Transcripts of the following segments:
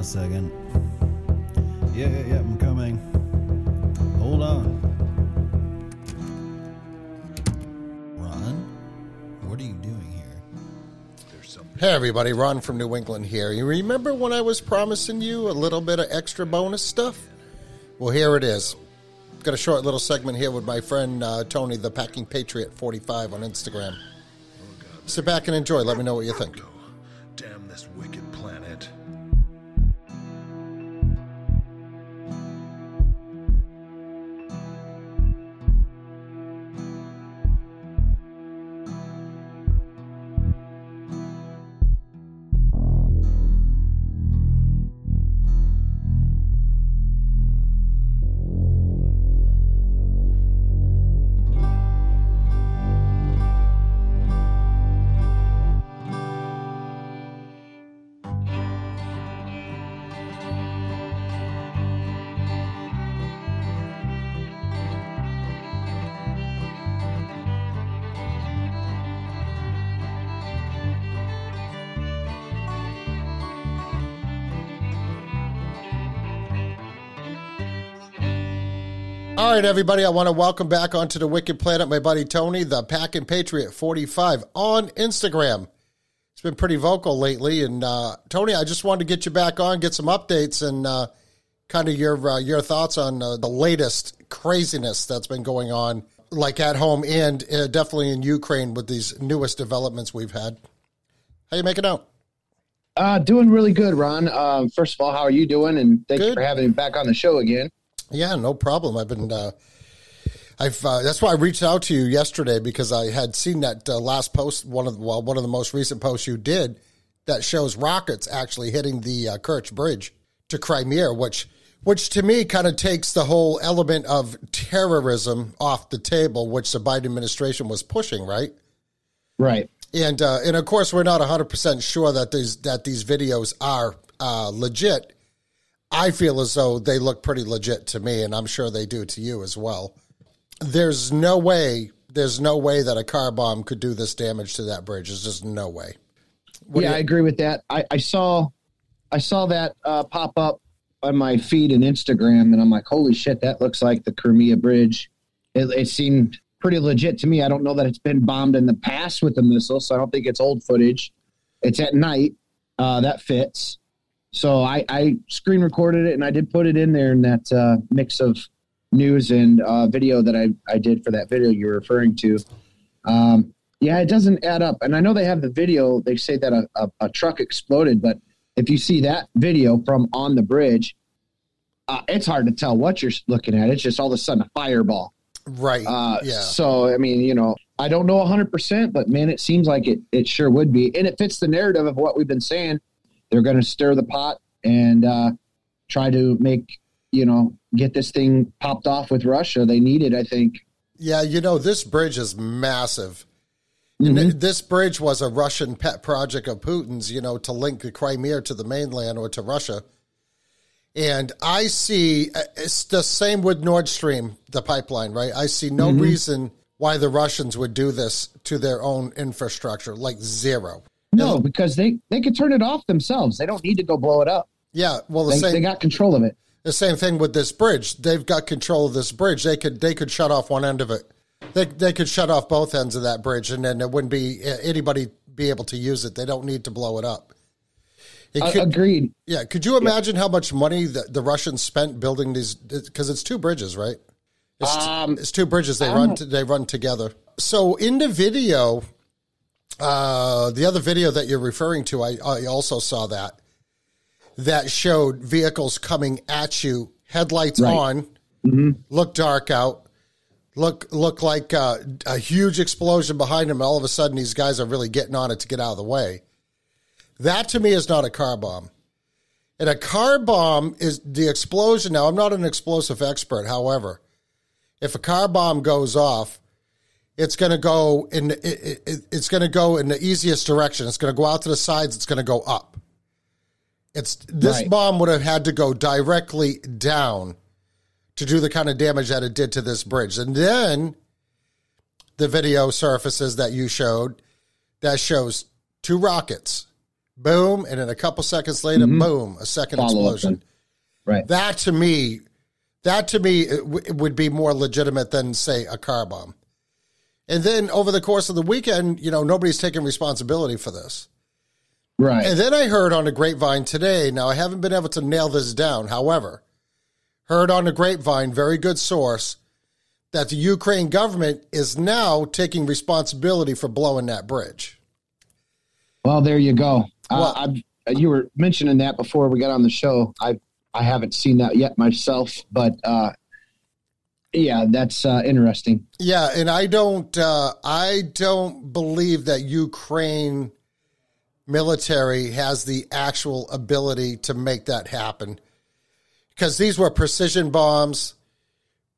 a second. Yeah, yeah, yeah, I'm coming. Hold on. Ron? What are you doing here? Hey everybody, Ron from New England here. You remember when I was promising you a little bit of extra bonus stuff? Well, here it is. Got a short little segment here with my friend uh, Tony, the Packing Patriot 45 on Instagram. Sit back and enjoy. Let me know what you think. All right, everybody, I want to welcome back onto the Wicked Planet my buddy Tony, the Packing Patriot 45 on Instagram. It's been pretty vocal lately. And uh, Tony, I just wanted to get you back on, get some updates, and uh, kind of your uh, your thoughts on uh, the latest craziness that's been going on, like at home and uh, definitely in Ukraine with these newest developments we've had. How you making out? Uh, doing really good, Ron. Um, first of all, how are you doing? And thank you for having me back on the show again. Yeah, no problem. I've been. Uh, I've. Uh, that's why I reached out to you yesterday because I had seen that uh, last post, one of the, well, one of the most recent posts you did, that shows rockets actually hitting the uh, Kerch Bridge to Crimea, which, which to me kind of takes the whole element of terrorism off the table, which the Biden administration was pushing, right? Right. and uh, and of course we're not 100% sure that these that these videos are uh, legit i feel as though they look pretty legit to me and i'm sure they do to you as well there's no way there's no way that a car bomb could do this damage to that bridge there's just no way What yeah, you- I agree with that. I, I saw, I saw that uh, pop up on my feed and Instagram, and I'm like, holy shit, that looks like the Crimea Bridge. It, it seemed pretty legit to me. I don't know that it's been bombed in the past with the missile, so I don't think it's old footage. It's at night. Uh, that fits. So I, I screen recorded it and I did put it in there in that uh, mix of news and uh, video that I, I did for that video you're referring to. Um, yeah, it doesn't add up. And I know they have the video. They say that a, a, a truck exploded, but if you see that video from on the bridge, uh, it's hard to tell what you're looking at. It's just all of a sudden a fireball. right Uh, yeah So, I mean, you know, I don't know 100%, but man, it seems like it, it sure would be. And it fits the narrative of what we've been saying. They're going to stir the pot and uh, try to make, you know, get this thing popped off with Russia. They need it, I think. yeah you know this bridge is massive And Mhm. th- this bridge was a Russian pet project of Putin's, you know, to link the Crimea to the mainland or to Russia. And I see uh, it's the same with Nord Stream, the pipeline, right? I see no reason why the Russians would do this to their own infrastructure, like zero. No, because they, they could turn it off themselves. They don't need to go blow it up. Yeah, well, the They, same they got control of it. the same thing with this bridge. They've got control of this bridge. They could they could shut off one end of it. They they could shut off both ends of that bridge, and then it wouldn't be anybody be able to use it. They don't need to blow it up. It Uh, could- agreed. Yeah, could you imagine how much money the, the Russians spent building these? Because it's two bridges, right? It's, Um, it's two bridges. They run. To, they run together. So in the video, uh, the other video that you're referring to, I, I also saw that that showed vehicles coming at you, headlights Right. on, Mm-hmm. look dark out, look look like uh, a huge explosion behind them. All of a sudden, these guys are really getting on it to get out of the way. That to me is not a car bomb. And a car bomb is the explosion. Now, I'm not an explosive expert. However, if a car bomb goes off, it's going to go in. It, it, it- it's going to go in the easiest direction. It's going to go out to the sides. It's going to go up. It's this Right. bomb would have had to go directly down to do the kind of damage that it did to this bridge, and then the video surfaces that you showed that shows two rockets boom, and then a couple seconds later, boom, a second Mm-hmm. Follow explosion. Right. That to me, that to me it w- would be more legitimate than say a car bomb. And then over the course of the weekend, you know, nobody's taking responsibility for this. Right. And then I heard on the grapevine today. Now I haven't been able to nail this down. However, heard on the grapevine, very good source, that the Ukraine government is now taking responsibility for blowing that bridge. Well, there you go. Well- uh, you were mentioning that before we got on the show. I I haven't seen that yet myself, but uh, yeah, that's uh, interesting. Yeah, and I don't uh, I don't believe that Ukraine military has the actual ability to make that happen. Because these were precision bombs,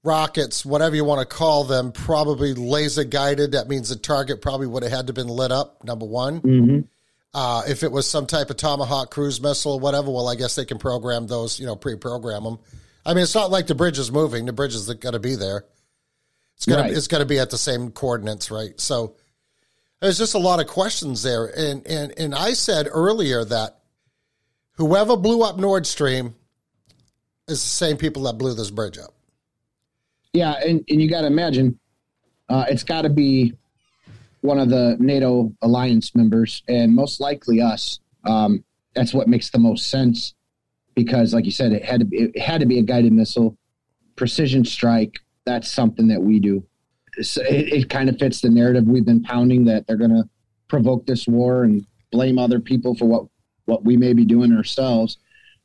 rockets, whatever you want to call them, probably laser guided. That means the target probably would have had to have been lit up, number one. Mm-hmm. Uh, if it was some type of Tomahawk cruise missile or whatever, well, I guess they can program those, you know, pre-program them. I mean, it's not like the bridge is moving. The bridge is going to be there. It's gonna it's gonna be at the same coordinates, right? So there's just a lot of questions there, and and and I said earlier that whoever blew up Nord Stream is the same people that blew this bridge up. Yeah, and, and you got to imagine, uh, it's got to be one of the NATO alliance members, and most likely us. Um, that's what makes the most sense, because, like you said, it had to be it had to be a guided missile, precision strike. That's something that we do. So it, it kind of fits the narrative we've been pounding that they're going to provoke this war and blame other people for what what we may be doing ourselves.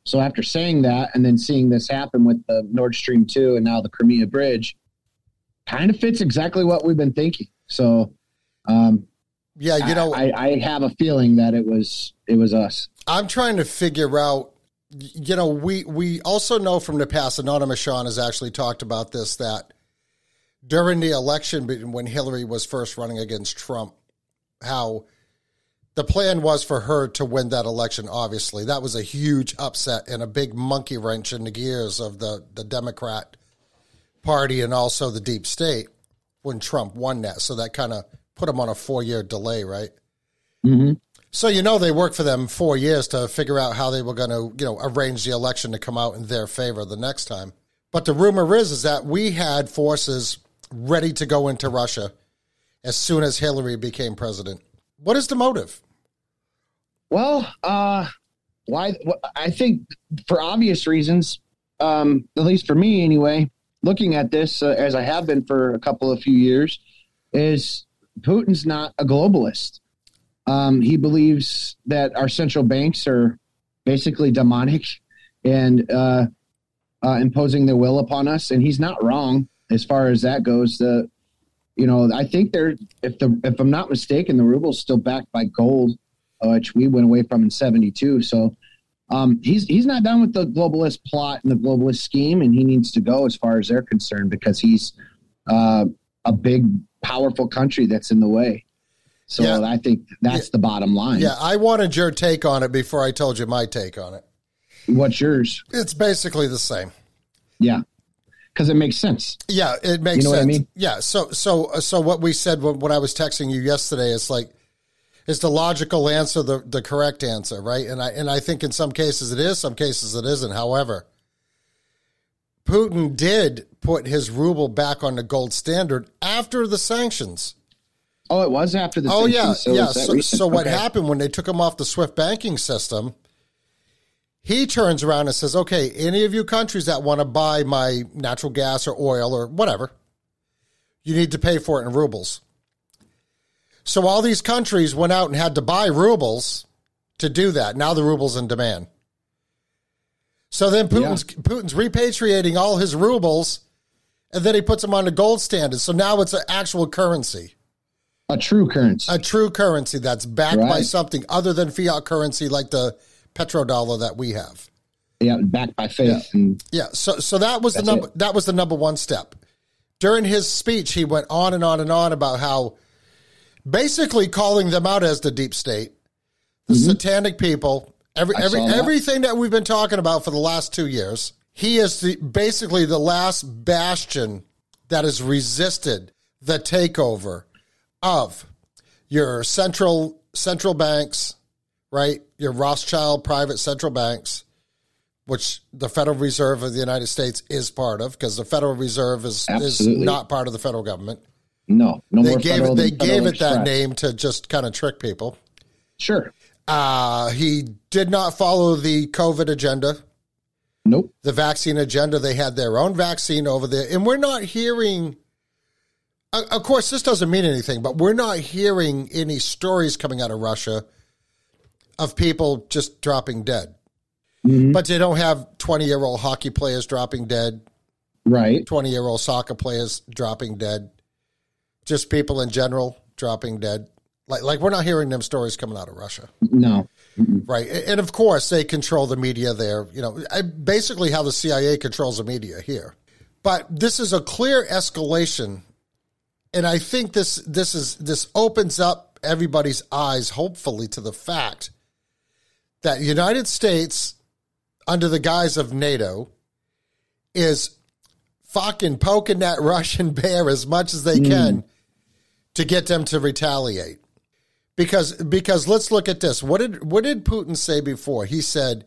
So after saying that, and then seeing this happen with the Nord Stream two, and now the Crimea Bridge, kind of fits exactly what we've been thinking. So, um, Yeah, you know, I, I have a feeling that it was it was us. I'm trying to figure out. You know, we we also know from the past. Anonymous Sean has actually talked about this that during the election when Hillary was first running against Trump, how the plan was for her to win that election. Obviously, that was a huge upset and a big monkey wrench in the gears of the the Democrat Party and also the deep state when Trump won that. So that kind of put him on a four year delay, right? Mm-hmm. So you know they worked for them four years to figure out how they were going to, you know, arrange the election to come out in their favor the next time. But the rumor is is that we had forces ready to go into Russia as soon as Hillary became president. What is the motive? Well, uh, why? wh- I think for obvious reasons, um, at least for me anyway. Looking at this uh, as I have been for a couple of few years, is Putin's not a globalist. Um, he believes that our central banks are basically demonic and uh, uh, imposing their will upon us, and he's not wrong as far as that goes. The you know, I think they're if the if I'm not mistaken, the ruble's still backed by gold uh, which we went away from in 72. So um, he's he's not done with the globalist plot and the globalist scheme, and he needs to go as far as they're concerned because he's uh, a big, powerful country that's in the way. So Yeah. I think that's the bottom line. Yeah, I wanted your take on it before I told you my take on it. What's yours? It's basically the same. Yeah, because it makes sense. Yeah, it makes You know what I sense. mean? Yeah, so so so what we said when, when I was texting you yesterday is like is the logical answer the the correct answer, right? And I and I think in some cases it is, some cases it isn't. However, Putin did put his ruble back on the gold standard after the sanctions. Oh, it was after the. Oh yeah, so yeah. So, so what Okay. happened when they took him off the SWIFT banking system? He turns around and says, "Okay, any of you countries that want to buy my natural gas or oil or whatever, you need to pay for it in rubles." So all these countries went out and had to buy rubles to do that. Now the ruble's in demand. So then Putin's Putin's repatriating all his rubles, and then he puts them on the gold standard. So now it's an actual currency A true currency. a true currency that's backed by something other than fiat currency like the petrodollar that we have. yeah, backed by faith. And Yeah, so so that was the number it. that was the number one step. During his speech, he went on and on and on about how basically calling them out as the deep state, the satanic people, every Mm-hmm. I every saw that. everything that we've been talking about for the last two years. He is the basically the last bastion that has resisted the takeover of your central central banks, right? your Rothschild private central banks, which the Federal Reserve of the United States is part of, because the Federal Reserve is is not part of the federal government. No, no They more gave federal it they gave it that name to just kind of trick people. Sure. Uh, he did not follow the COVID agenda, Nope. the vaccine agenda. They had their own vaccine over there, and we're not hearing. Of course, this doesn't mean anything, but we're not hearing any stories coming out of Russia of people just dropping dead. Mhm. But they don't have twenty-year-old hockey players dropping dead, Right. twenty-year-old soccer players dropping dead, just people in general dropping dead. Like, like we're not hearing them stories coming out of Russia. No. Right. And of course, they control the media there. You know, basically how the CIA controls the media here. But this is a clear escalation. And I think this this is this opens up everybody's eyes, hopefully, to the fact that United States, under the guise of NATO, is fucking poking that Russian bear as much as they hmm. can to get them to retaliate because because let's look at this. What did what did Putin say before? He said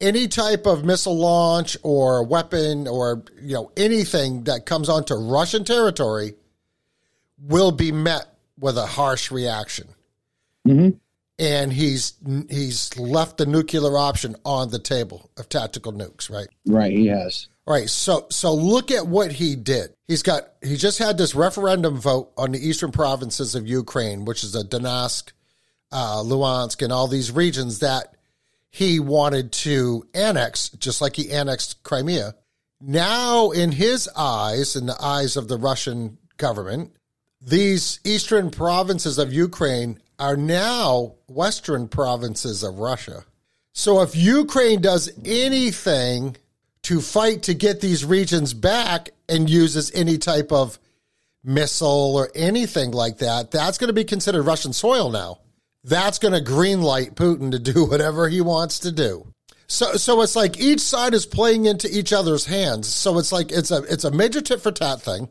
any type of missile launch or weapon or you know anything that comes onto Russian territory will be met with a harsh reaction. Mhm. And he's he's left the nuclear option on the table of tactical nukes, right? Right. He has. All right, so so look at what he did. He's got he just had this referendum vote on the eastern provinces of Ukraine, which is a Donetsk, uh, Luhansk, and all these regions that he wanted to annex, just like he annexed Crimea. Now, in his eyes, in the eyes of the Russian government, these eastern provinces of Ukraine are now western provinces of Russia. So if Ukraine does anything to fight to get these regions back and uses any type of missile or anything like that, that's going to be considered Russian soil now. That's going to greenlight Putin to do whatever he wants to do. So, so it's like each side is playing into each other's hands. So it's like it's a it's a major tit for tat thing,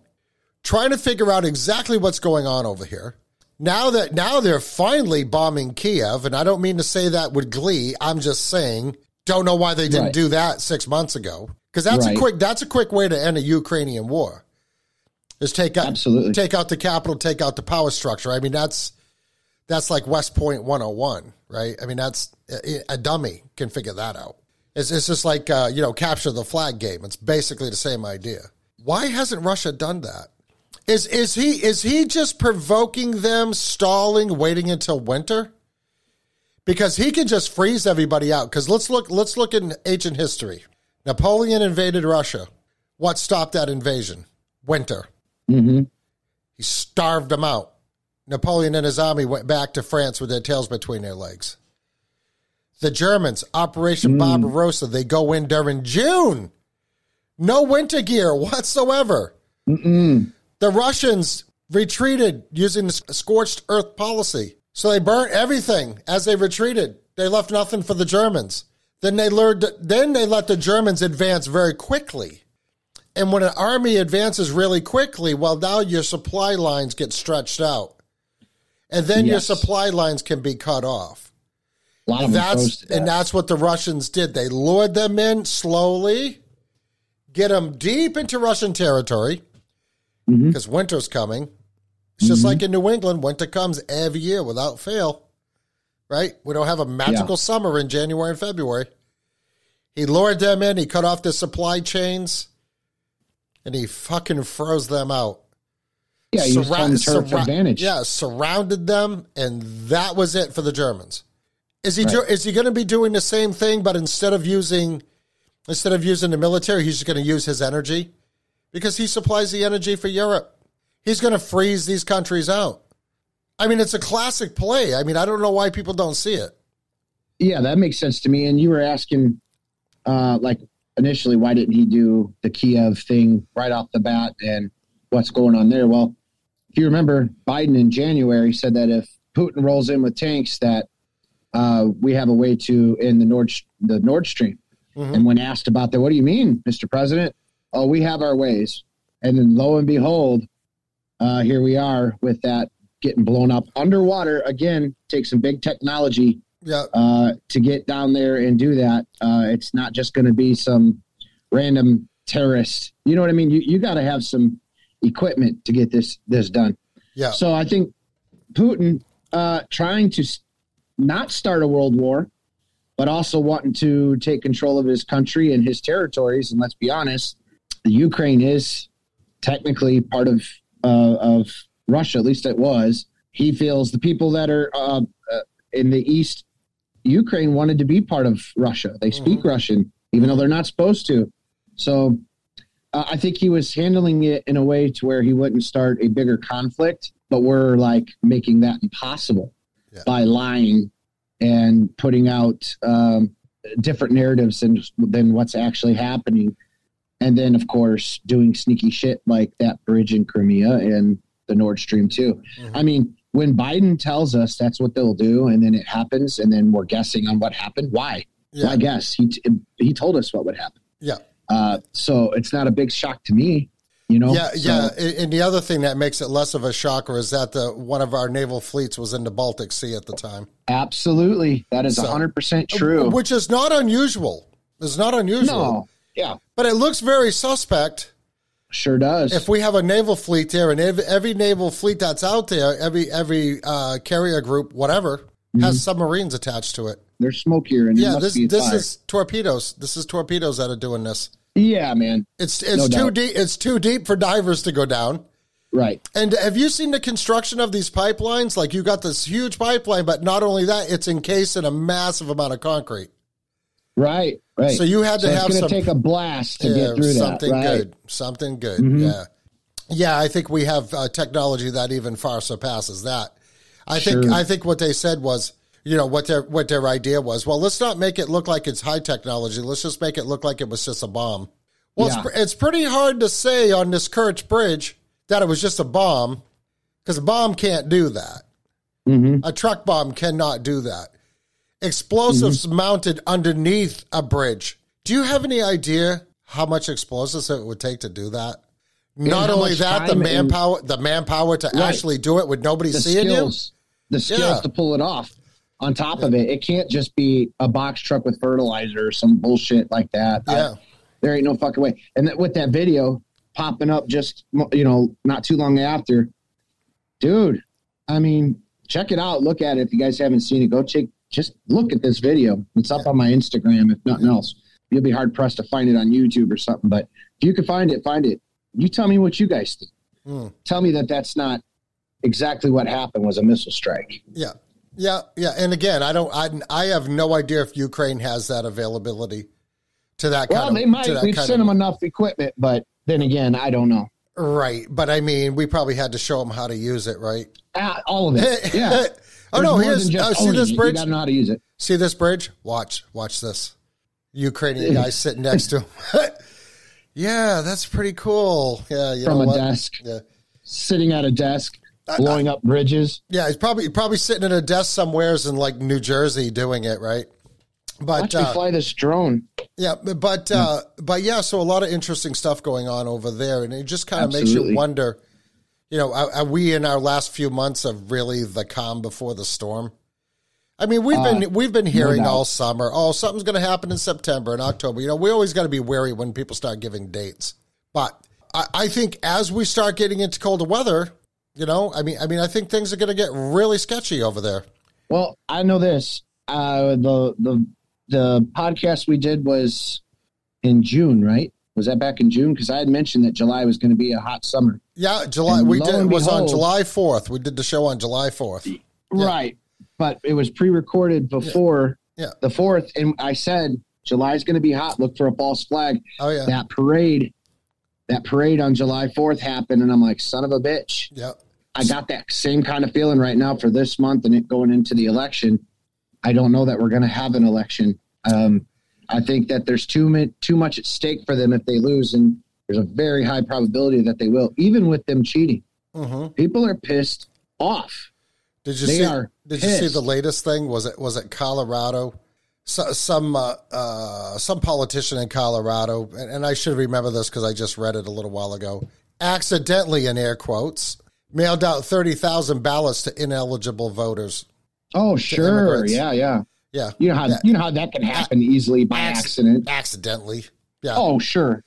trying to figure out exactly what's going on over here. Now that now they're finally bombing Kiev, and I don't mean to say that with glee. I'm just saying, don't know why they didn't Right. do that six months ago. Because that's Right. a quick that's a quick way to end a Ukrainian war. Is take out Absolutely. take out the capital, take out the power structure. I mean that's that's like West Point 101, right? I mean that's a, a dummy can figure that out. It's, it's just like uh, you know capture the flag game. It's basically the same idea. Why hasn't Russia done that? Is is he is he just provoking them, stalling, waiting until winter? Because he can just freeze everybody out. Because let's look let's look in ancient history. Napoleon invaded Russia. What stopped that invasion? Winter. hmm He starved them out. Napoleon and his army went back to France with their tails between their legs. The Germans, Operation Barbarossa, they go in during June. No winter gear whatsoever. Mm-mm. The Russians retreated using the scorched earth policy. So they burnt everything as they retreated. They left nothing for the Germans. Then they learned then they let the Germans advance very quickly. And when an army advances really quickly, well now your supply lines get stretched out. And then your supply lines can be cut off. A lot of That's that. and that's what the Russians did. They lured them in slowly, get them deep into Russian territory Mhm. because winter's coming. It's just like in New England, winter comes every year without fail. Right? We don't have a magical summer in January and February. He lured them in, he cut off the supply chains, and he fucking froze them out. yeah, was Surra- telling surra- advantage. Yeah, surrounded them, and that was it for the Germans. Is he Right. do, is he going to be doing the same thing, but instead of using instead of using the military, he's just going to use his energy because he supplies the energy for Europe. He's going to freeze these countries out. I mean, it's a classic play. I mean, I don't know why people don't see it. Yeah, that makes sense to me. And you were asking, uh, like initially, why didn't he do the Kiev thing right off the bat and what's going on there? Well, if you remember, Biden in January said that if Putin rolls in with tanks, that uh, we have a way to in the Nord the Nord Stream. Mhm. And when asked about that, what do you mean, Mr. President? Oh, we have our ways. And then lo and behold, uh, here we are with that getting blown up underwater again. Take some big technology Yeah. uh, to get down there and do that. Uh, it's not just going to be some random terrorist. You know what I mean? You you got to have some equipment to get this this done. Yeah. So I think Putin uh, trying to not start a world war, but also wanting to take control of his country and his territories. And let's be honest, the Ukraine is technically part of uh, of Russia. At least it was. He feels the people that are uh, uh, in the east Ukraine wanted to be part of Russia. They speak Russian, even though they're not supposed to. So uh, I think he was handling it in a way to where he wouldn't start a bigger conflict, but we're like making that impossible Yeah. by lying and putting out um, different narratives than, than what's actually happening. And then, of course, doing sneaky shit like that bridge in Crimea and the Nord Stream 2. I mean, when Biden tells us that's what they'll do, and then it happens, and then we're guessing on what happened, why? Yeah. Why guess? He, he told us what would happen. Yeah. Uh, so it's not a big shock to me, you know. Yeah, So- yeah. And the other thing that makes it less of a shocker is that the one of our naval fleets was in the Baltic Sea at the time, Absolutely, that is So- hundred percent true. which is not unusual. It's not unusual, no, yeah, but it looks very suspect. sure does. If we have a naval fleet there, and every, every naval fleet that's out there, every every uh, carrier group, whatever, has submarines attached to it. There's smoke here, and Yeah, must this be this fire. is torpedoes. This is torpedoes that are doing this. yeah, man. It's it's No too doubt. deep. It's too deep for divers to go down. Right. And have you seen the construction of these pipelines? Like you got this huge pipeline, but not only that, it's encased in a massive amount of concrete. Right, right. So you had to So have some- to take a blast to Yeah, get through that. something right? Mm-hmm. good. Something good. Yeah. Yeah, I think we have uh, technology that even far surpasses that. I think I think what they said was, you know, what their what their idea was. Well, let's not make it look like it's high technology. Let's just make it look like it was just a bomb. Well, Yeah. it's, pr- it's pretty hard to say on this Kerch Bridge that it was just a bomb because a bomb can't do that. Mm-hmm. A truck bomb cannot do that. Explosives Mm-hmm. mounted underneath a bridge. Do you have any idea how much explosives it would take to do that? Not only that, the time and- manpower, the manpower to Right. actually do it with nobody The seeing skills, the skills Yeah. to pull it off. On top of it, it can't just be a box truck with fertilizer or some bullshit like that. you. I- Yeah, there ain't no fucking way. And that, with that video popping up just you know not too long after, dude. I mean, check it out. Look at it if you guys haven't seen it. Go check. Just look at this video. It's up on my Instagram. If nothing else, you'll be hard pressed to find it on YouTube or something. But if you can find it, find it. You tell me what you guys think. Hmm. Tell me that that's not exactly what happened. Was a missile strike. yeah, yeah, yeah. And again, I don't, I, I have no idea if Ukraine has that availability to that Well, kind of. they might. We've sent of- them enough equipment, but then again, I don't know. right. But I mean, we probably had to show them how to use it, right? Ah, all of it. Yeah. Oh no! Here's uh, see this it. You bridge. gotta know how to use it. See this bridge? Watch, watch this. Ukrainian guy sitting next to him. yeah, that's pretty cool. Yeah, you From know a what? desk. Yeah, sitting at a desk, blowing up bridges. yeah. He's probably probably sitting at a desk somewheres in like New Jersey doing it, right? But Watch uh, fly this drone. yeah, but uh, but yeah. So a lot of interesting stuff going on over there, and it just kind of makes you wonder. You know, are, are we in our last few months of really the calm before the storm? I mean, we've been we've been hearing doubt. all summer, oh, something's going to happen in September and October. You know, we always got to be wary when people start giving dates. But I, I think as we start getting into colder weather, you know, I mean, I mean, I think things are going to get really sketchy over there. Well, I know this. Uh, the the the podcast we did was in June, right? Was that back in June? Because I had mentioned that July was going to be a hot summer. Yeah, July. And We did. It was on July fourth. We did the show on July fourth. Yeah. Right. But it was pre-recorded before Yeah. the fourth, and I said July's going to be hot. Look for a false flag. Oh yeah. That parade, that parade on July fourth happened, and I'm like, son of a bitch. Yeah. I got that same kind of feeling right now for this month and it going into the election. I don't know that we're going to have an election. Um, I think that there's too much too much at stake for them if they lose, and there's a very high probability that they will, even with them cheating. hmm People are pissed off. Did you They see? are Did you see the latest thing? Was it was it Colorado? So, some uh, uh, some politician in Colorado, and, and I should remember this because I just read it a little while ago. Accidentally, in air quotes, mailed out thirty thousand ballots to ineligible voters. Oh, sure, immigrants. yeah, yeah. Yeah. You know how Yeah. you know how that can happen easily by Acc- accident. Accidentally. Yeah. Oh, sure.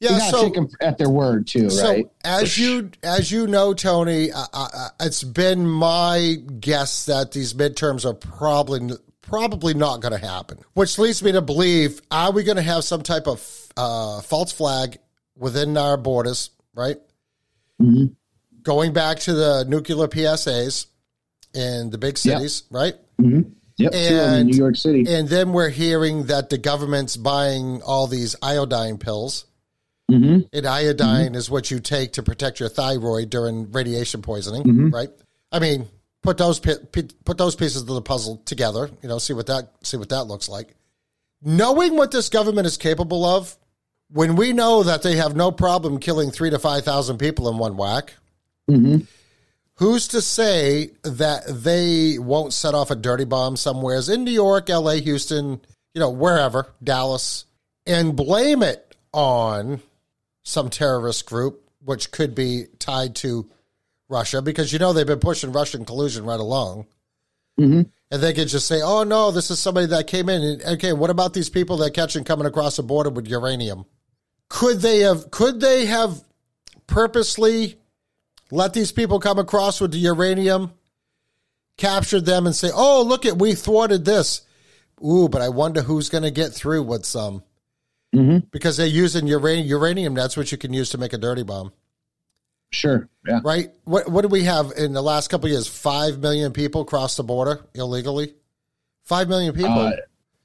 you yeah. gotta So take them at their word too, So right? as you as you know, Tony, uh, uh, it's been my guess that these midterms are probably probably not going to happen. Which leads me to believe: Are we going to have some type of uh, false flag within our borders? Right, Mhm. going back to the nuclear PSAs in the big cities, right? Yep, them in and- New York City. And then we're hearing that the government's buying all these iodine pills. hmm And iodine is what you take to protect your thyroid during radiation poisoning, Mm-hmm. right? I mean, put those put those pieces of the puzzle together. You know, see what that see what that looks like. Knowing what this government is capable of, when we know that they have no problem killing three to five thousand people in one whack, hmm who's to say that they won't set off a dirty bomb somewheres in New York, L.A., Houston, you know, wherever, Dallas, and blame it on some terrorist group, which could be tied to Russia, because you know they've been pushing Russian collusion right along. hmm And they could just say, oh, no, this is somebody that came in. And, okay, what about these people that catch and coming across the border with uranium? Could they have, could they have purposely let these people come across with the uranium, captured them and say, oh, look at, we thwarted this. Ooh, but I wonder who's going to get through with some hmm because they're using uranium. Uranium, that's what you can use to make a dirty bomb, Sure. Yeah. right? What, what do we have in the last couple of years? Five million people cross the border illegally. Five million people. Uh,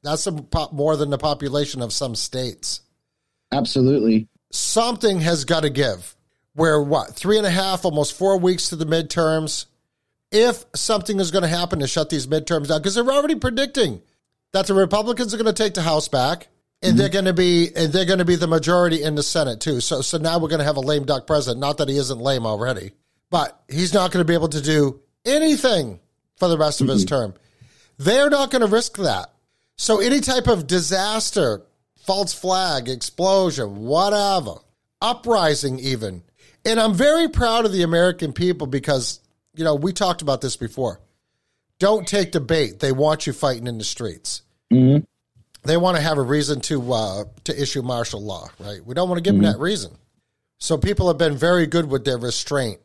That's a more than the population of some states. absolutely. Something has got to give. Where what three and a half, almost four weeks to the midterms. If something is going to happen to shut these midterms down, because they're already predicting that the Republicans are going to take the House back, and mm-hmm. they're going to be and they're going to be the majority in the Senate too. So so now we're going to have a lame duck president. Not that he isn't lame already, but he's not going to be able to do anything for the rest of his mm-hmm. term. They're not going to risk that. So any type of disaster, false flag, explosion, whatever, uprising even. And I'm very proud of the American people because, you know, we talked about this before. Don't take the bait. They want you fighting in the streets. hmm They want to have a reason to uh, to issue martial law, right? We don't want to give them that reason. So people have been very good with their restraint,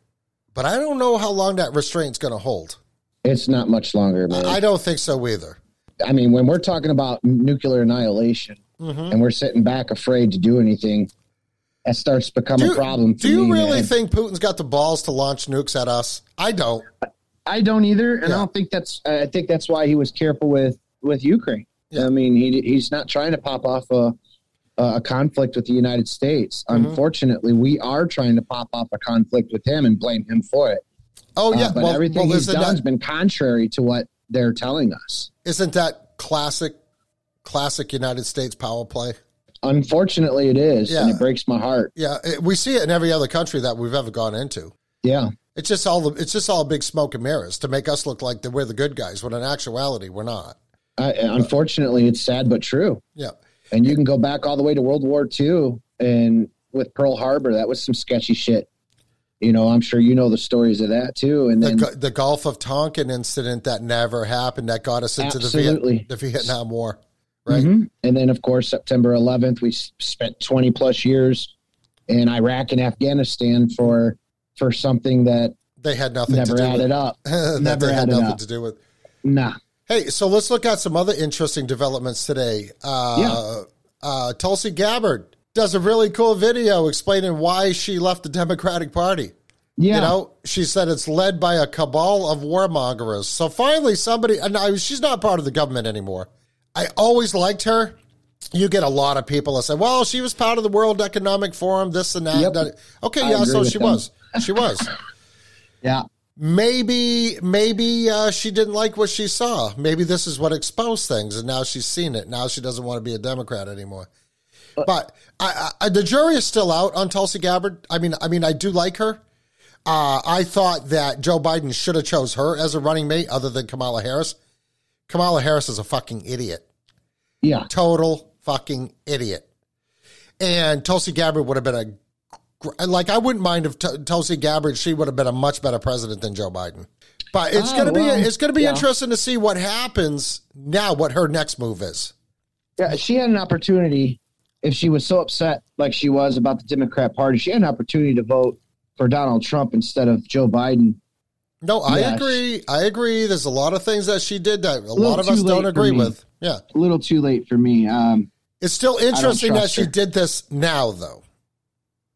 but I don't know how long that restraint's going to hold. It's not much longer, man. I don't think so either. I mean, when we're talking about nuclear annihilation Mm-hmm. and we're sitting back afraid to do anything, that starts to become a problem. Do you really man. think Putin's got the balls to launch nukes at us? I don't. I don't either, and Yeah. I don't think that's. I think that's why he was careful with with Ukraine. Yeah. I mean, he he's not trying to pop off a a conflict with the United States. Mm-hmm. Unfortunately, we are trying to pop off a conflict with him and blame him for it. Oh Uh, yeah, but well, everything well, he's done has been contrary to what they're telling us. isn't that classic, classic United States power play? Unfortunately, it is, and Yeah. it breaks my heart. Yeah, it, we see it in every other country that we've ever gone into. Yeah, It's just all the, it's just all big smoke and mirrors to make us look like that we're the good guys, when in actuality we're not. I, unfortunately, it's sad but true. Yeah, And you can go back all the way to World War II and with Pearl Harbor, that was some sketchy shit. You know, I'm sure you know the stories of that too. And the, then Gu- the Gulf of Tonkin incident that never happened that got us into the, Viet, the Vietnam War, right? Mhm. and then of course September 11th, we spent 20 plus years in Iraq and Afghanistan for for something that They had nothing never to do added with up. Never they had nothing up. to do with. Nah. Hey, so let's look at some other interesting developments today. Uh, uh, Tulsi Gabbard does a really cool video explaining why she left the Democratic Party. Yeah. You know, she said it's led by a cabal of warmongers. So finally, somebody, and I, she's not part of the government anymore. I always liked her. You get a lot of people that say, well, she was part of the World Economic Forum, this and that. Yep. that. Okay, I yeah, so she them. was. She was. Yeah. maybe maybe uh, she didn't like what she saw. Maybe this is what exposed things, and now she's seen it. Now she doesn't want to be a Democrat anymore. But I, I, the jury is still out on Tulsi Gabbard. I mean, I mean, I do like her. Uh, I thought that Joe Biden should have chose her as a running mate, other than Kamala Harris. Kamala Harris is a fucking idiot, Yeah. total fucking idiot. And Tulsi Gabbard would have been a like I wouldn't mind if T- Tulsi Gabbard she would have been a much better president than Joe Biden. But it's Ah, gonna be it's gonna be yeah. interesting to see what happens now. What her next move is. Yeah, she had an opportunity. If she was so upset like she was about the Democrat Party, she had an opportunity to vote for Donald Trump instead of Joe Biden. No, I Yeah, agree. I agree. There's a lot of things that she did that a lot of us don't agree with. Yeah, A little too late for me. Um, it's still interesting that trust she did this now, though.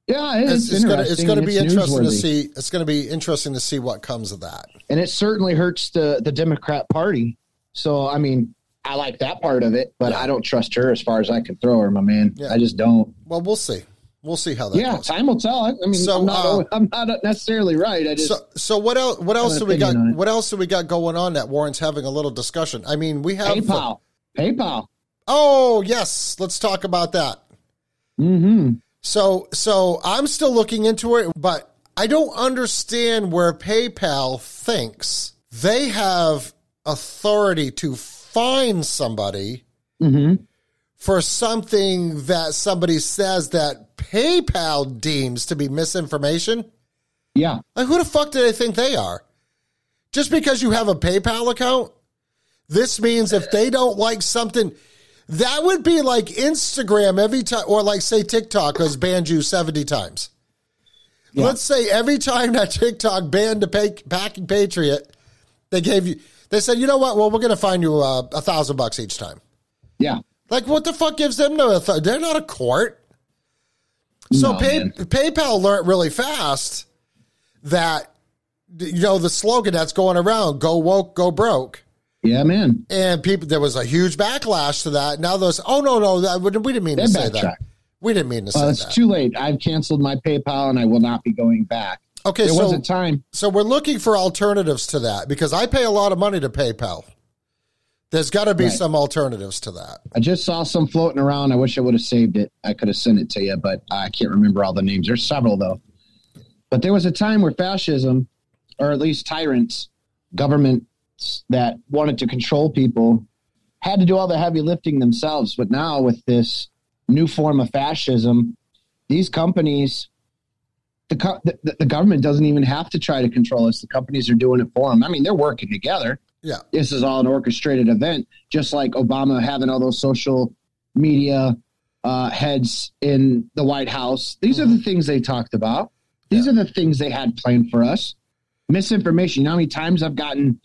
yeah, it's, It's, it's gonna it's gonna be interesting to see. It's gonna be interesting to see what comes of that. and it certainly hurts the the Democrat Party. So I mean, I like that part of it, but Yeah. I don't trust her as far as I can throw her, my man. Yeah. I just don't. Well, we'll see. We'll see how that yeah, goes. time will tell. I mean, So, I'm, not, uh, I'm not necessarily right. I just So, so what else? What else do we got? opinion on it. What else do we got going on that Warren's having a little discussion? I mean, we have. PayPal, PayPal. Oh yes, let's talk about that. Mm-hmm. So, so I'm still looking into it, but I don't understand where PayPal thinks they have authority to fine somebody Mm-hmm. For something that somebody says that PayPal deems to be misinformation. Yeah, Like, who the fuck do they think they are? Just because you have a PayPal account, this means if they don't like something, that would be like Instagram every time, or like say TikTok has banned you 70 times. Yeah. Let's say every time that TikTok banned a pay, packing Patriot, they gave you, they said, you know what? Well, we're going to find you uh, a thousand bucks each time. yeah. Like, what the fuck gives them no authority? They're not a court. So No, pay. PayPal learned really fast that you know the slogan that's going around: "Go woke, go broke." Yeah, man. And people, there was a huge backlash to that. Now those, oh no, no, that, we didn't mean to They say that. We didn't mean to Well, say it's that. too late. I've canceled my PayPal and I will not be going back. okay, There so was a time. so we're looking for alternatives to that because I pay a lot of money to PayPal. There's got to be Right. some alternatives to that. I just saw some floating around. I wish I would have saved it. I could have sent it to you, but I can't remember all the names. There's several though. But there was a time where fascism, or at least tyrants, governments that wanted to control people, had to do all the heavy lifting themselves. But now with this new form of fascism, these companies, the, co- the, the government doesn't even have to try to control us. The companies are doing it for them. I mean, they're working together Yeah, this is all an orchestrated event, just like Obama having all those social media uh, heads in the White House. These are the things they talked about. These are the things they had planned for us. Misinformation. You know how many times I've gotten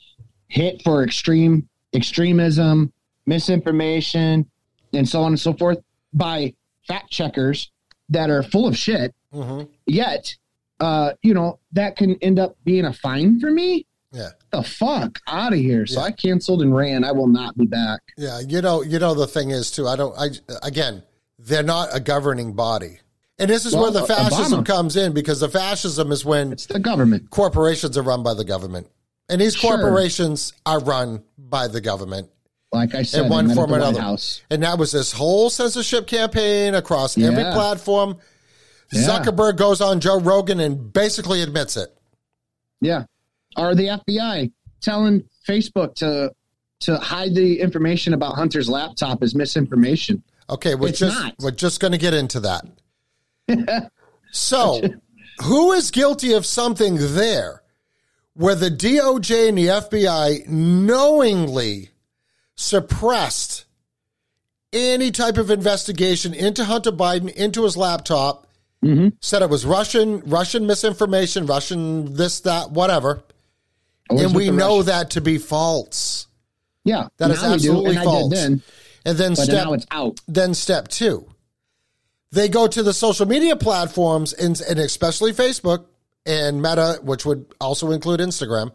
hit for extreme extremism, misinformation, and so on and so forth by fact checkers that are full of shit. hmm Yet, uh, you know, that can end up being a fine for me yeah, the fuck out of here. So Yeah. I canceled and ran. I will not be back. yeah. You know, you know the thing is too. I don't. I again, they're not a governing body, and this is Well, where the fascism Obama- comes in because the fascism is when It's the government. corporations are run by the government, and these Sure. corporations are run by the government Like I said, in one form or another. House. And that was this whole censorship campaign across every platform. Yeah. Zuckerberg goes on Joe Rogan and basically admits it. Yeah. Or the FBI telling Facebook to to hide the information about Hunter's laptop is misinformation. Okay, we're It's just not. we're just going to get into that. so, who is guilty of something there where the DOJ and the FBI knowingly suppressed any type of investigation into Hunter Biden, into his laptop, Mhm. said it was Russian, Russian misinformation, Russian this, that, whatever, and we know Russians. that to be false. Yeah. That is now do, absolutely and false. I did then, And then but step now it's out. then step two, they go to the social media platforms and, and especially Facebook and Meta, which would also include Instagram.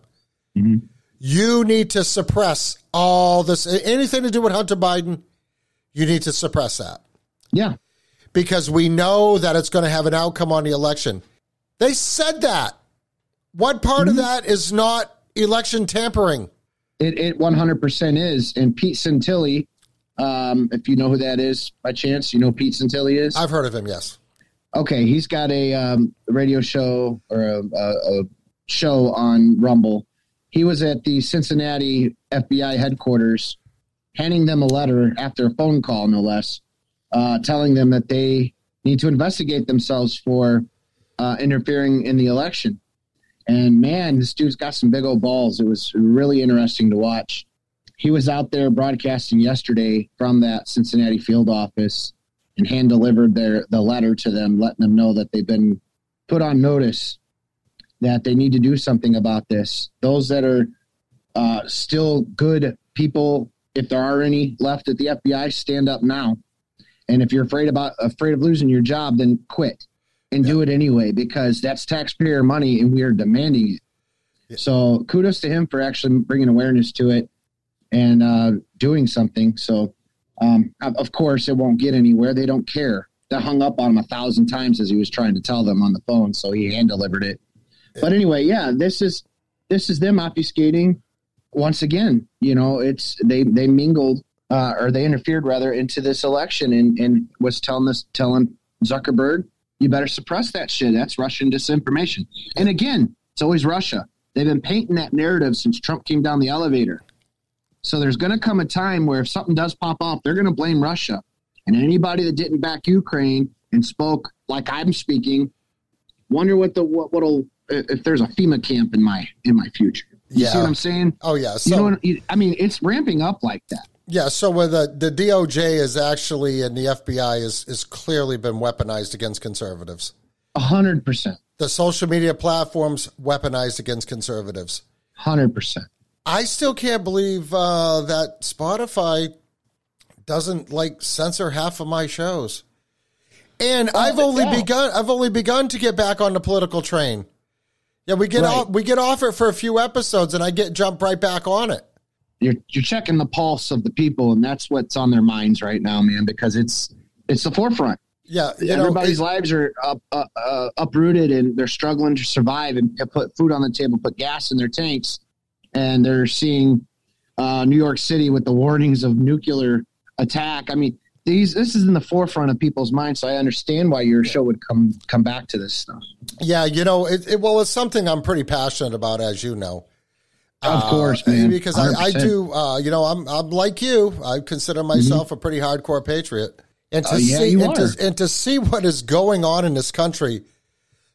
Mhm. You need to suppress all this, anything to do with Hunter Biden. You need to suppress that Yeah. because we know that it's going to have an outcome on the election. They said that. What part of that is not election tampering? It it one hundred percent is. And Pete Santilli, um, if you know who that is by chance, you know who Pete Santilli is. I've heard of him, yes. okay, he's got a um, radio show or a, a, a show on Rumble. He was at the Cincinnati FBI headquarters, handing them a letter after a phone call, no less, uh, telling them that they need to investigate themselves for uh, interfering in the election. And man, this dude's got some big old balls. It was really interesting to watch. He was out there broadcasting yesterday from that Cincinnati field office and hand delivered their the letter to them, letting them know that they've been put on notice that they need to do something about this. Those that are uh, still good people, if there are any left at the FBI, stand up now. And if you're afraid about afraid of losing your job, then quit and do it anyway because that's taxpayer money and we are demanding it. So kudos to him for actually bringing awareness to it and uh, doing something. So um, of course it won't get anywhere. They don't care. They hung up on him a thousand times as he was trying to tell them on the phone. So he hand delivered it. But anyway, yeah, this is this is them obfuscating once again. You know, it's they they mingled uh, or they interfered rather into this election and and was telling this telling Zuckerberg, you better suppress that shit. That's Russian disinformation. And again, it's always Russia. They've been painting that narrative since Trump came down the elevator. So there's going to come a time where if something does pop up, they're going to blame Russia. And anybody that didn't back Ukraine and spoke like I'm speaking, wonder what the what what'll if there's a FEMA camp in my in my future. You see Yeah. what I'm saying? Oh yeah. you know what, I mean, it's ramping up like that. Yeah. So where the the DOJ is actually and the FBI is is clearly been weaponized against conservatives. A hundred percent, The social media platforms weaponized against conservatives. hundred percent. I still can't believe uh, that Spotify doesn't like censor half of my shows. And I've only yeah. begun. I've only begun to get back on the political train. Yeah, we get Right. off. We get off it for a few episodes, and I get jump right back on it. You're you're checking the pulse of the people, and that's what's on their minds right now, man. Because it's it's the forefront. Yeah, you know, Everybody's it- lives are up, uh, uh, uprooted, and they're struggling to survive and put food on the table, put gas in their tanks, and they're seeing uh, New York City with the warnings of nuclear attack. I mean, these this is in the forefront of people's minds, so I understand why your show would come come back to this stuff. yeah, you know, it, it, well, it's something I'm pretty passionate about, as you know. Of Uh, course, man. Because I, I do, uh, you know, I'm I'm like you. I consider myself a pretty hardcore patriot, and to Oh, yeah, see and to, and to see what is going on in this country,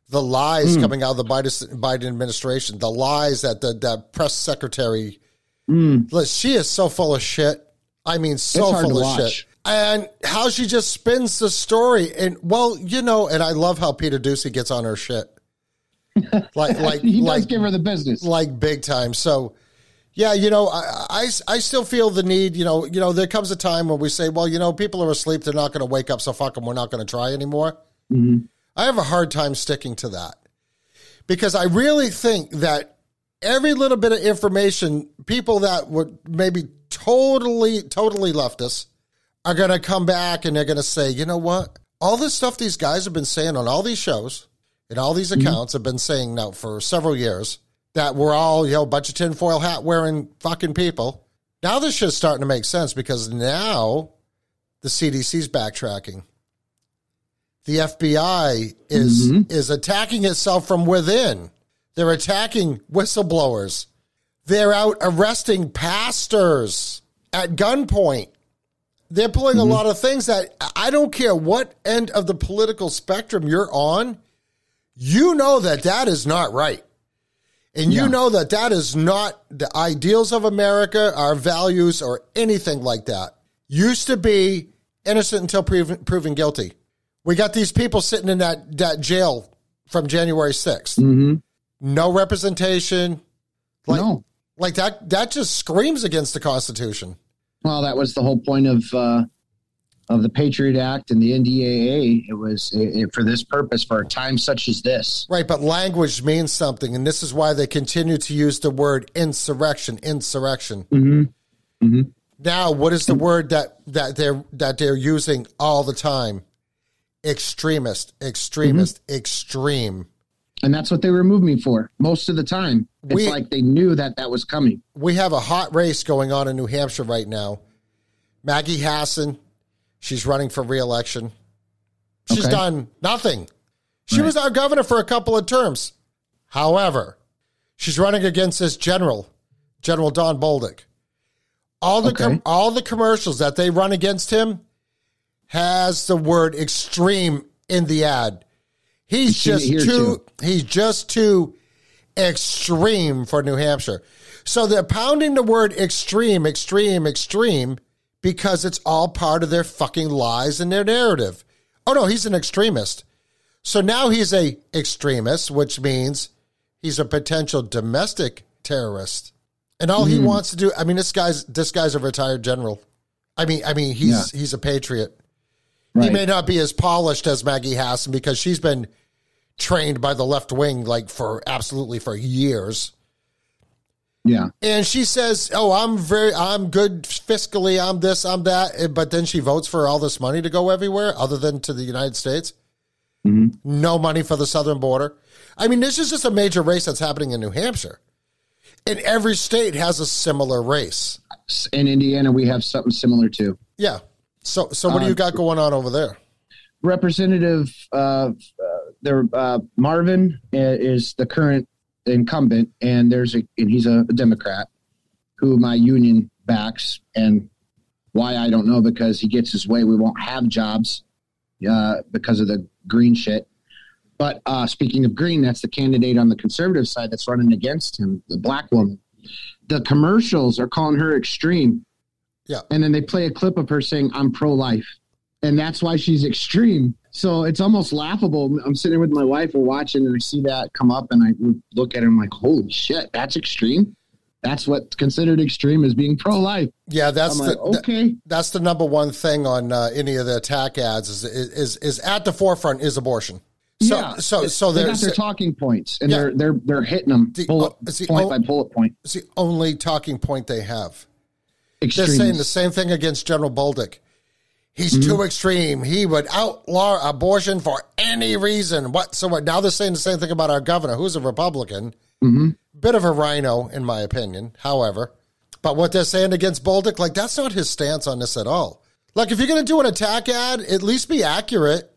the lies Hmm. coming out of the Biden, Biden administration, the lies that the that press secretary, Mm. Liz, she is so full of shit. I mean, so It's full of watch. shit. And how she just spins the story, and well, you know, and I love how Peter Doocy gets on her shit, like like he like does give her the business. like big time. So, yeah, you know, I, I, I still feel the need. You know, you know, there comes a time when we say, well, you know, people are asleep; they're not going to wake up, so fuck them. We're not going to try anymore. Mm-hmm. I have a hard time sticking to that because I really think that every little bit of information, people that would maybe totally, totally leftist are going to come back and they're going to say, you know what? All this stuff these guys have been saying on all these shows and all these mm-hmm. accounts have been saying now for several years that we're all, you know, a bunch of tinfoil hat wearing fucking people. Now this shit's starting to make sense because now the CDC's backtracking. The FBI is mm-hmm. is attacking itself from within. They're attacking whistleblowers. They're out arresting pastors at gunpoint. They're pulling a mm-hmm. lot of things that I don't care what end of the political spectrum you're on, you know that that is not right. And you know that that is not the ideals of America, our values, or anything like that. Used to be innocent until proven, proven guilty. We got these people sitting in that, that jail from January 6th. No representation. Like, no. like that, that just screams against the Constitution. Well, that was the whole point of uh, of the Patriot Act and the NDAA. It was uh, for this purpose, for a time such as this. Right, but language means something, and this is why they continue to use the word insurrection. Insurrection. Mm-hmm. Now, what is the word that that they're that they're using all the time? Extremist, extremist, Mm-hmm. extreme. And that's what they removed me for most of the time. It's We- like they knew that that was coming. We have a hot race going on in New Hampshire right now. Maggie Hassan, she's running for reelection. She's Okay. done nothing. She Right. was our governor for a couple of terms. However, she's running against this general, General Don Bolduc. All the com- all the commercials that they run against him has the word extreme in the ad. He's just here, too he's just too extreme for New Hampshire. So they're pounding the word extreme, extreme, extreme because it's all part of their fucking lies and their narrative. Oh no, he's an extremist. So now he's a extremist, which means he's a potential domestic terrorist. And all he hmm. wants to do, I mean, this guy's this guy's a retired general. I mean, I mean, he's he's a patriot. He may not be as polished as Maggie Hassan because she's been trained by the left wing like for absolutely for years. Yeah. And she says, "Oh, I'm very, I'm good fiscally. I'm this, I'm that." But then she votes for all this money to go everywhere, other than to the United States. No money for the southern border. I mean, this is just a major race that's happening in New Hampshire, and every state has a similar race. In Indiana, we have something similar too. Yeah. So, so what do you got going on over there? Representative, uh, uh, there, uh, Mrvan is the current incumbent, and there's a, and he's a Democrat who my union backs, and why I don't know because he gets his way. We won't have jobs uh, because of the green shit. But uh, speaking of green, that's the candidate on the conservative side that's running against him, the black woman. The commercials are calling her extreme. Yeah. And then they play a clip of her saying, I'm pro life. And that's why she's extreme. So it's almost laughable. I'm sitting with my wife, we're watching, and I see that come up, and I look at her, I'm like, holy shit, that's extreme. That's what's considered extreme is being pro life. Yeah, that's I'm the like, okay. that's the number one thing on uh, any of the attack ads is is is at the forefront is abortion. So yeah. so so they got their talking points, and Yeah. they're they're they're hitting them The- bullet, oh, see, point oh- by bullet point. it's the only talking point they have. They're saying the same thing against General Bolduc. He's too extreme. He would outlaw abortion for any reason whatsoever. Now they're saying the same thing about our governor, who's a Republican. Bit of a RINO, in my opinion, however. But what they're saying against Bolduc, like, that's not his stance on this at all. Like, if you're going to do an attack ad, at least be accurate.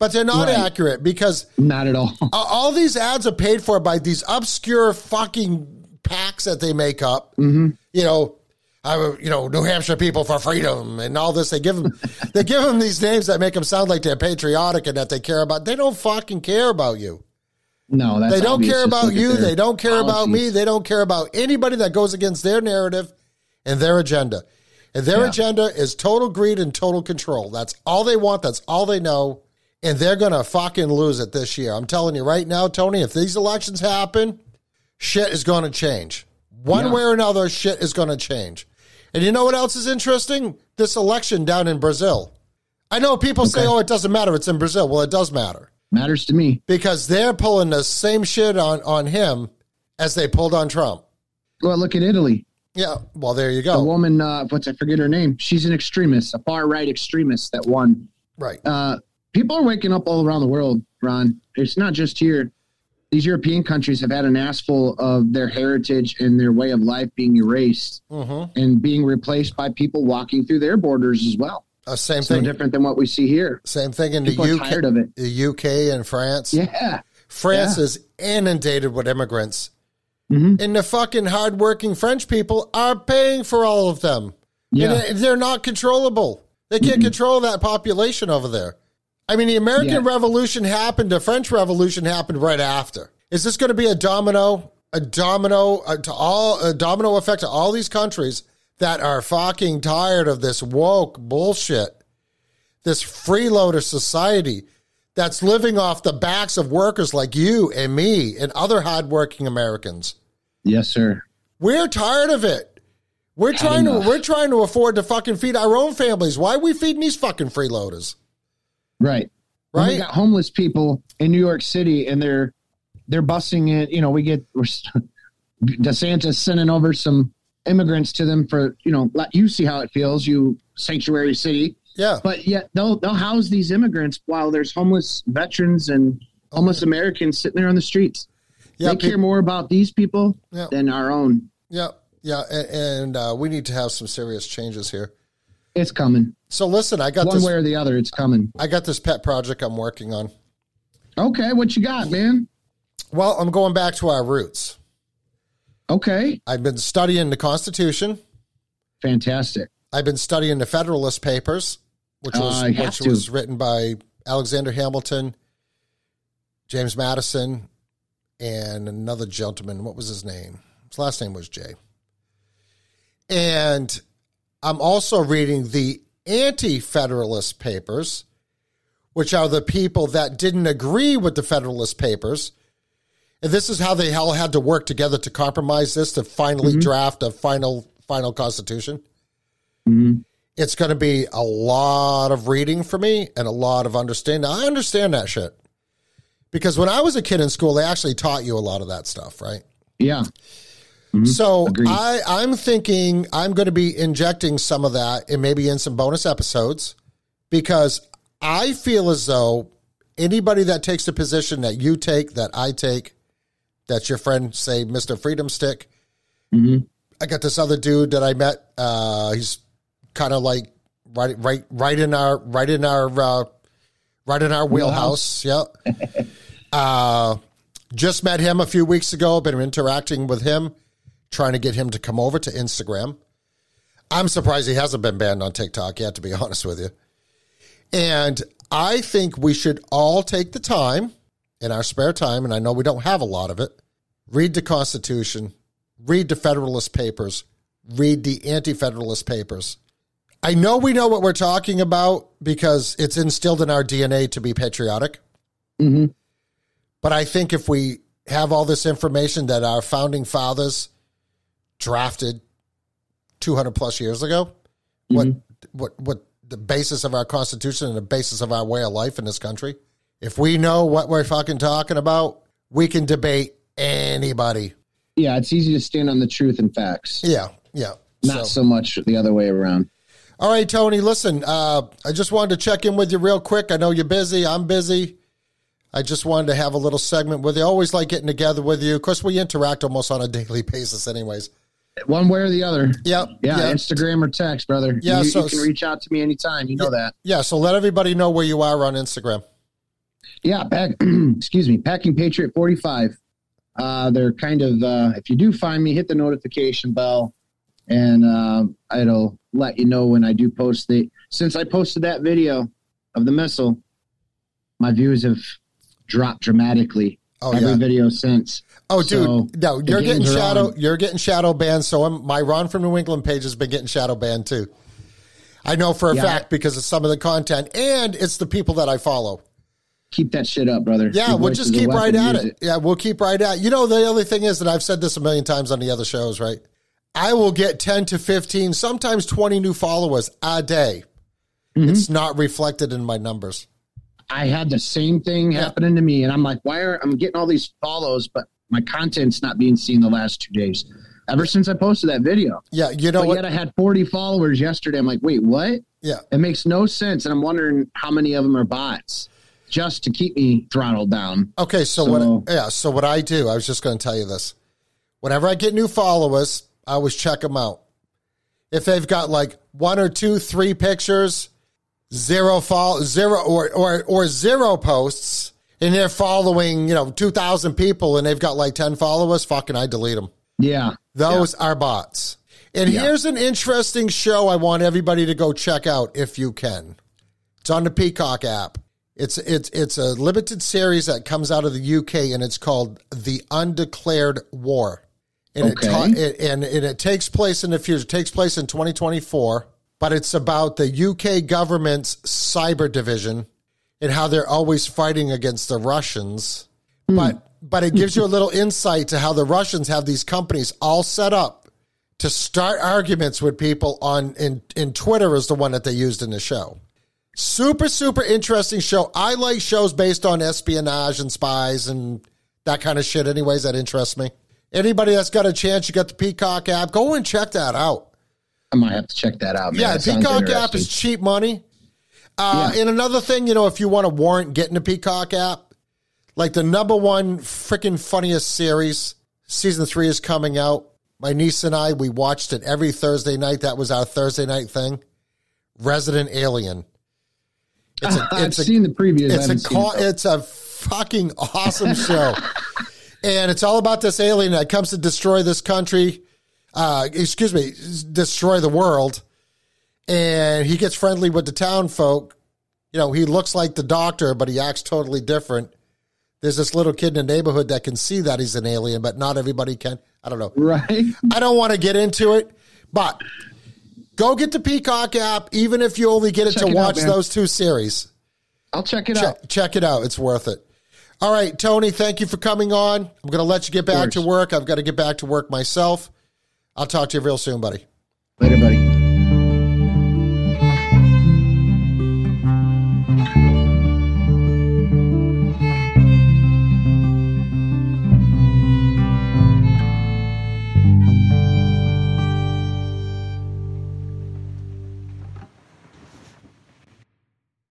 But they're not Right. accurate because Not at all. all these ads are paid for by these obscure fucking PACs that they make up. Mm-hmm. You know, I, you know, New Hampshire people for freedom and all this. They give them, they give them these names that make them sound like they're patriotic and that they care about. They don't fucking care about you. No, that's They don't obvious. care about you. They don't care about me. They don't care about anybody that goes against their narrative and their agenda. And their Yeah. agenda is total greed and total control. That's all they want. That's all they know. And they're going to fucking lose it this year. I'm telling you right now, Tony, if these elections happen, shit is going to change. One Yeah. way or another, shit is going to change. And you know what else is interesting? This election down in Brazil. I know people say, oh, it doesn't matter. It's in Brazil. Well, it does matter Matters to me. because they're pulling the same shit on, on him as they pulled on Trump. Well, look at Italy. Yeah. Well, there you The go. woman, uh, what's I forget her name? She's an extremist, a far right extremist that won. Right. Uh, people are waking up all around the world, Ron. It's not just here. These European countries have had an ass full of their heritage and their way of life being erased Mm-hmm. and being replaced by people walking through their borders as well. Uh, same It's no thing. different than what we see here. Same thing in the People are UK. tired of it. The UK and France. Yeah. France Yeah. is inundated with immigrants. Mhm. And the fucking hardworking French people are paying for all of them. Yeah. And they're not controllable. They can't control that population over there. I mean, the American Yeah. Revolution happened, the French Revolution happened right after. Is this going to be a domino, a domino uh, to all, a domino effect to all these countries that are fucking tired of this woke bullshit, this freeloader society that's living off the backs of workers like you and me and other hardworking Americans? Yes, sir. We're tired of it. We're trying to we're trying to afford to fucking feed our own families. Why are we feeding these fucking freeloaders? Right. When Right? We got homeless people in New York City, and they're they're busing it. You know, we get we're, DeSantis sending over some immigrants to them for you know. let You see how it feels, you sanctuary city. Yeah. But yet they'll they'll house these immigrants while there's homeless veterans and homeless Americans sitting there on the streets. Yeah. they peop- care more about these people Yeah. than our own. yeah. Yeah. And, and uh, we need to have some serious changes here. It's coming So listen, I got one this way or the other. It's coming. I got this pet project I'm working on. Okay, what you got, man? Well, I'm going back to our roots. Okay, I've been studying the Constitution. fantastic. I've been studying the Federalist Papers, which was Uh, which to. was written by Alexander Hamilton, James Madison, and another gentleman. What was his name? His last name was Jay. And I'm also reading the anti Federalist Papers, which are the people that didn't agree with the Federalist Papers. And this is how they all had to work together to compromise this to finally mm-hmm. draft a final final constitution. Mm-hmm. It's going to be a lot of reading for me and a lot of understanding. I understand that shit because when I was a kid in school, they actually taught you a lot of that stuff, right? Yeah. So Agreed. I, I'm thinking I'm going to be injecting some of that and maybe in some bonus episodes because I feel as though anybody that takes the position that you take, that I take, that your friend say, Mr. Freedom Stick. I got this other dude that I met. Uh, he's kind of like right, right, right in our, right in our, uh, right in our wheelhouse. Yep. uh, just met him a few weeks ago. Been interacting with him, trying to get him to come over to Instagram. I'm surprised he hasn't been banned on TikTok yet, to be honest with you. And I think we should all take the time in our spare time, and I know we don't have a lot of it, read the Constitution, read the Federalist Papers, read the Anti Federalist Papers. I know we know what we're talking about because it's instilled in our DNA to be patriotic. hmm But I think if we have all this information that our founding fathers drafted 200 plus years ago, what what what the basis of our constitution and the basis of our way of life in this country, if we know what we're fucking talking about, we can debate anybody. Yeah, it's easy to stand on the truth and facts, Yeah, yeah. not So- so much the other way around. All right, Tony, listen, uh, I just wanted to check in with you real quick. I know you're busy. I'm busy. I just wanted to have a little segment with you. I always like getting together with you. Of course, we interact almost on a daily basis, anyways. One way or the other. Yep. Yeah, Yeah. Instagram or text, brother. Yeah, you, so- you can reach out to me anytime. You know that. Yeah. So let everybody know where you are on Instagram. Yeah, pack, excuse me, Packing Patriot 45. Uh, they're kind of, uh, if you do find me, hit the notification bell and uh, it'll let you know when I do post the. Since I posted that video of the missile, my views have dropped dramatically. Oh, Every yeah. video since. Oh, dude, So, no, you're getting shadow. on. You're getting shadow banned. So I'm, my Ron from New England page has been getting shadow banned too. I know for a Yeah. fact because of some of the content, and it's the people that I follow. Keep that shit up, brother. Yeah, Your we'll just keep right at Use it. Yeah, we'll keep right at. It. You know, the other thing is that I've said this a million times on the other shows, right? I will get 10 to 15, sometimes 20 new followers a day. Mm-hmm. It's not reflected in my numbers. I had the same thing happening to me, and I'm like, why are I'm getting all these follows, but my content's not being seen the last two days. Ever since I posted that video, Yeah, you know but what? yet I had 40 followers yesterday. I'm like, wait, what? Yeah. It makes no sense, and I'm wondering how many of them are bots just to keep me throttled down. Okay, so, So- what? Yeah, so what I do, I was just going to tell you this. Whenever I get new followers, I always check them out. If they've got like one or two, three pictures, zero follow, zero or or or zero posts, and they're following, you know, two thousand people, and they've got like ten followers, fucking, I delete them. Yeah, Those are bots. And Yeah. here's an interesting show I want everybody to go check out if you can. It's on the Peacock app. It's it's it's a limited series that comes out of the UK and it's called The Undeclared War. And it, Okay. ta- it and, and it takes place in the future. It takes place in 2024, but it's about the UK government's cyber division and how they're always fighting against the Russians. Hmm. But but it gives you a little insight to how the Russians have these companies all set up to start arguments with people on in in Twitter is the one that they used in the show. Super super interesting show. I like shows based on espionage and spies and that kind of shit. Anyways, that interests me. Anybody that's got a chance, you got the Peacock app, go and check that out. I might have to check that out. Man. Yeah, That Peacock app is cheap money. Uh, And another thing, you know, if you want to warrant getting a Peacock app, like the number one freaking funniest series, season three is coming out. My niece and I, we watched it every Thursday night. That was our Thursday night thing. Resident Alien. It's a, I've it's a, seen the previews. I it's a seen it, it's a fucking awesome show, and it's all about this alien that comes to destroy this country. Uh, excuse me, destroy the world. And he gets friendly with the town folk. You know, he looks like the doctor, but he acts totally different. there's this little kid in the neighborhood that can see that he's an alien, but not everybody can. I don't know. Right. I don't want to get into it, but go get the Peacock app, even if you only get it Check to it watch man. those two series. I'll check it Check, out. check it out. It's worth it. All right, Tony, thank you for coming on. I'm going to let you get back to work. I've got to get back to work myself. I'll talk to you real soon, buddy. Later, buddy.